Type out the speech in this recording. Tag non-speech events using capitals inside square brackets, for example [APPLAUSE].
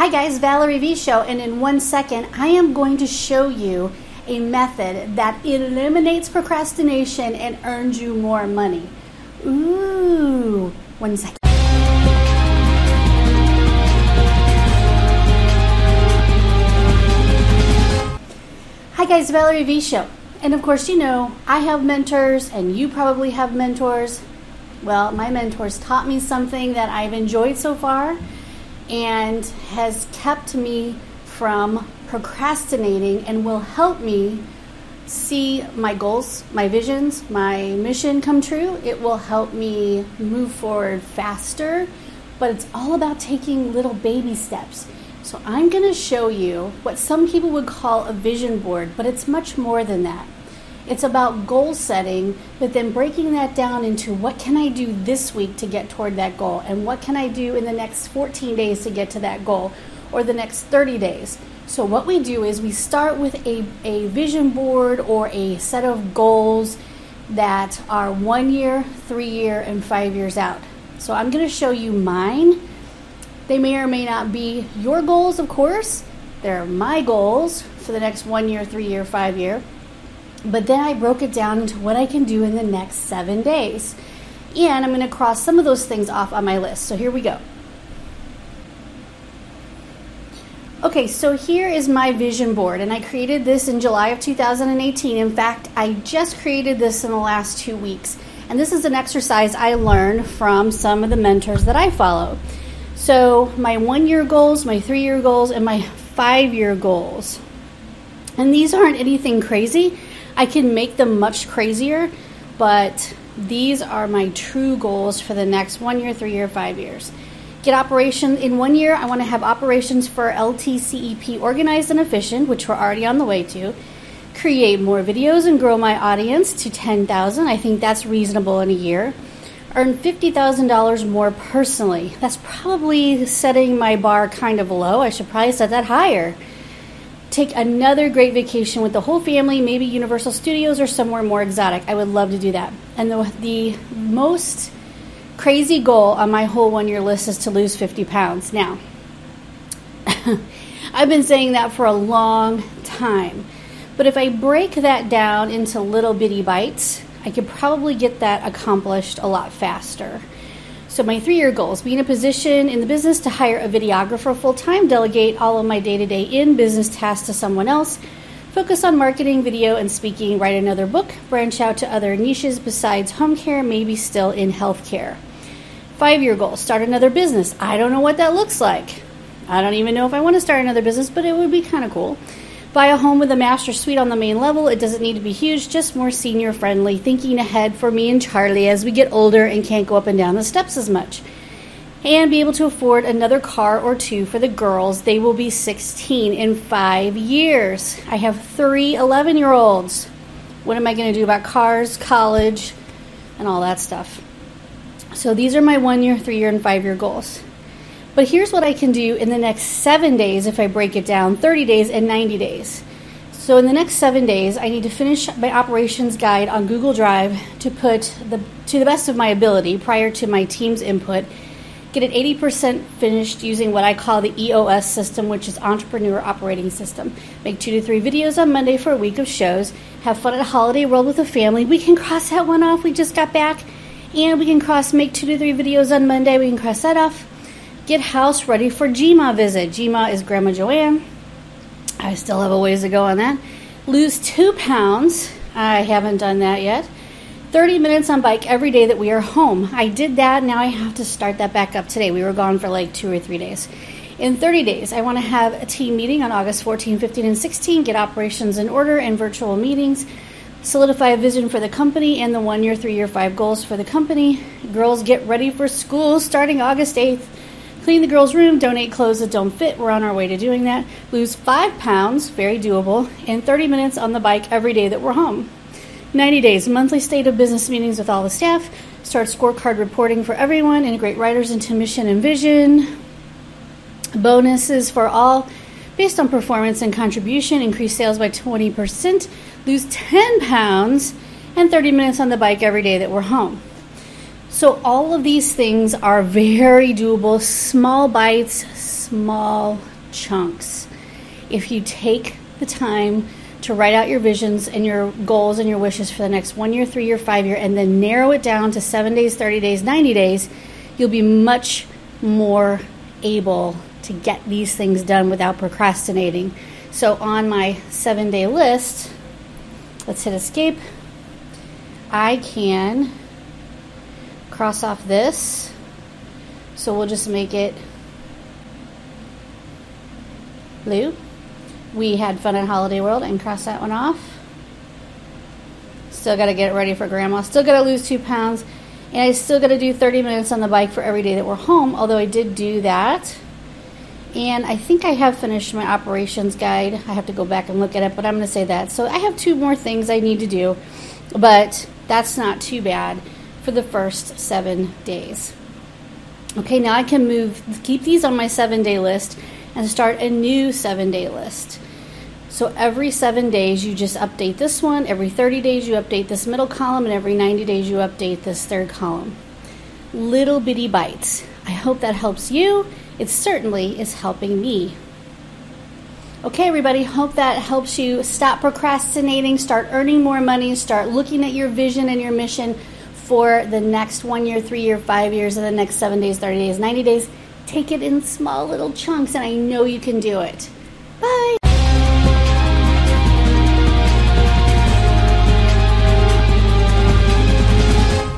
Hi guys, Valerie V Show, and in one second, I am going to show you a method that eliminates procrastination and earns you more money. Ooh, one second. Hi guys, Valerie V Show. And of course, you know, I have mentors and you probably have mentors. Well, my mentors taught me something that I've enjoyed so far and has kept me from procrastinating and will help me see my goals, my visions, my mission come true. It will help me move forward faster, but it's all about taking little baby steps. So, I'm going to show you what some people would call a vision board, but it's much more than that. It's about goal setting, but then breaking that down into what can I do this week to get toward that goal, and what can I do in the next 14 days to get to that goal, or the next 30 days. So, what we do is we start with a, a vision board or a set of goals that are one year, three year, and five years out. So, I'm going to show you mine. They may or may not be your goals, of course. They're my goals for the next one year, three year, five year. But then I broke it down into what I can do in the next seven days. And I'm going to cross some of those things off on my list. So here we go. Okay, so here is my vision board, and I created this in July of 2018. In fact, I just created this in the last two weeks. And this is an exercise I learned from some of the mentors that I follow. So, my one year goals, my three year goals, and my five year goals. And these aren't anything crazy. I can make them much crazier, but these are my true goals for the next one year, three year, five years. Get operation in one year. I want to have operations for LTCEP organized and efficient, which we're already on the way to. Create more videos and grow my audience to 10,000. I think that's reasonable in a year. Earn $50,000 more personally. That's probably setting my bar kind of low. I should probably set that higher take another great vacation with the whole family, maybe Universal Studios or somewhere more exotic. I would love to do that. And the, the most crazy goal on my whole one year list is to lose 50 pounds. Now, [LAUGHS] I've been saying that for a long time. But if I break that down into little bitty bites, I could probably get that accomplished a lot faster. So, my three year goals be in a position in the business to hire a videographer full time, delegate all of my day to day in business tasks to someone else, focus on marketing, video, and speaking, write another book, branch out to other niches besides home care, maybe still in healthcare. Five year goal start another business. I don't know what that looks like. I don't even know if I want to start another business, but it would be kind of cool. Buy a home with a master suite on the main level. It doesn't need to be huge, just more senior friendly, thinking ahead for me and Charlie as we get older and can't go up and down the steps as much. And be able to afford another car or two for the girls. They will be 16 in five years. I have three 11 year olds. What am I going to do about cars, college, and all that stuff? So these are my one year, three year, and five year goals. But here's what I can do in the next seven days if I break it down 30 days and 90 days. So, in the next seven days, I need to finish my operations guide on Google Drive to put the, to the best of my ability prior to my team's input. Get it 80% finished using what I call the EOS system, which is Entrepreneur Operating System. Make two to three videos on Monday for a week of shows. Have fun at Holiday World with the family. We can cross that one off. We just got back. And we can cross make two to three videos on Monday. We can cross that off Get house ready for GMA visit. GMA is Grandma Joanne. I still have a ways to go on that. Lose two pounds. I haven't done that yet. 30 minutes on bike every day that we are home. I did that. Now I have to start that back up today. We were gone for like two or three days. In 30 days, I want to have a team meeting on August 14, 15, and 16, get operations in order and virtual meetings, solidify a vision for the company and the one year, three year, five goals for the company. Girls get ready for school starting August 8th. Clean the girls' room, donate clothes that don't fit. We're on our way to doing that. Lose five pounds, very doable, in 30 minutes on the bike every day that we're home. 90 days, monthly state of business meetings with all the staff. Start scorecard reporting for everyone. Integrate writers into mission and vision. Bonuses for all based on performance and contribution. Increase sales by 20%. Lose 10 pounds and 30 minutes on the bike every day that we're home. So, all of these things are very doable, small bites, small chunks. If you take the time to write out your visions and your goals and your wishes for the next one year, three year, five year, and then narrow it down to seven days, 30 days, 90 days, you'll be much more able to get these things done without procrastinating. So, on my seven day list, let's hit escape. I can cross off this. So, we'll just make it blue. We had fun at Holiday World and cross that one off. Still got to get ready for grandma. Still got to lose two pounds. And I still got to do 30 minutes on the bike for every day that we're home, although I did do that. And I think I have finished my operations guide. I have to go back and look at it, but I'm going to say that. So I have two more things I need to do, but that's not too bad for the first seven days. Okay, now I can move, keep these on my seven day list and start a new seven day list. So every seven days, you just update this one. Every 30 days, you update this middle column. And every 90 days, you update this third column. Little bitty bites. I hope that helps you. It certainly is helping me. Okay, everybody, hope that helps you stop procrastinating, start earning more money, start looking at your vision and your mission for the next one year, three year, five years, and the next seven days, 30 days, 90 days. Take it in small little chunks, and I know you can do it. Bye.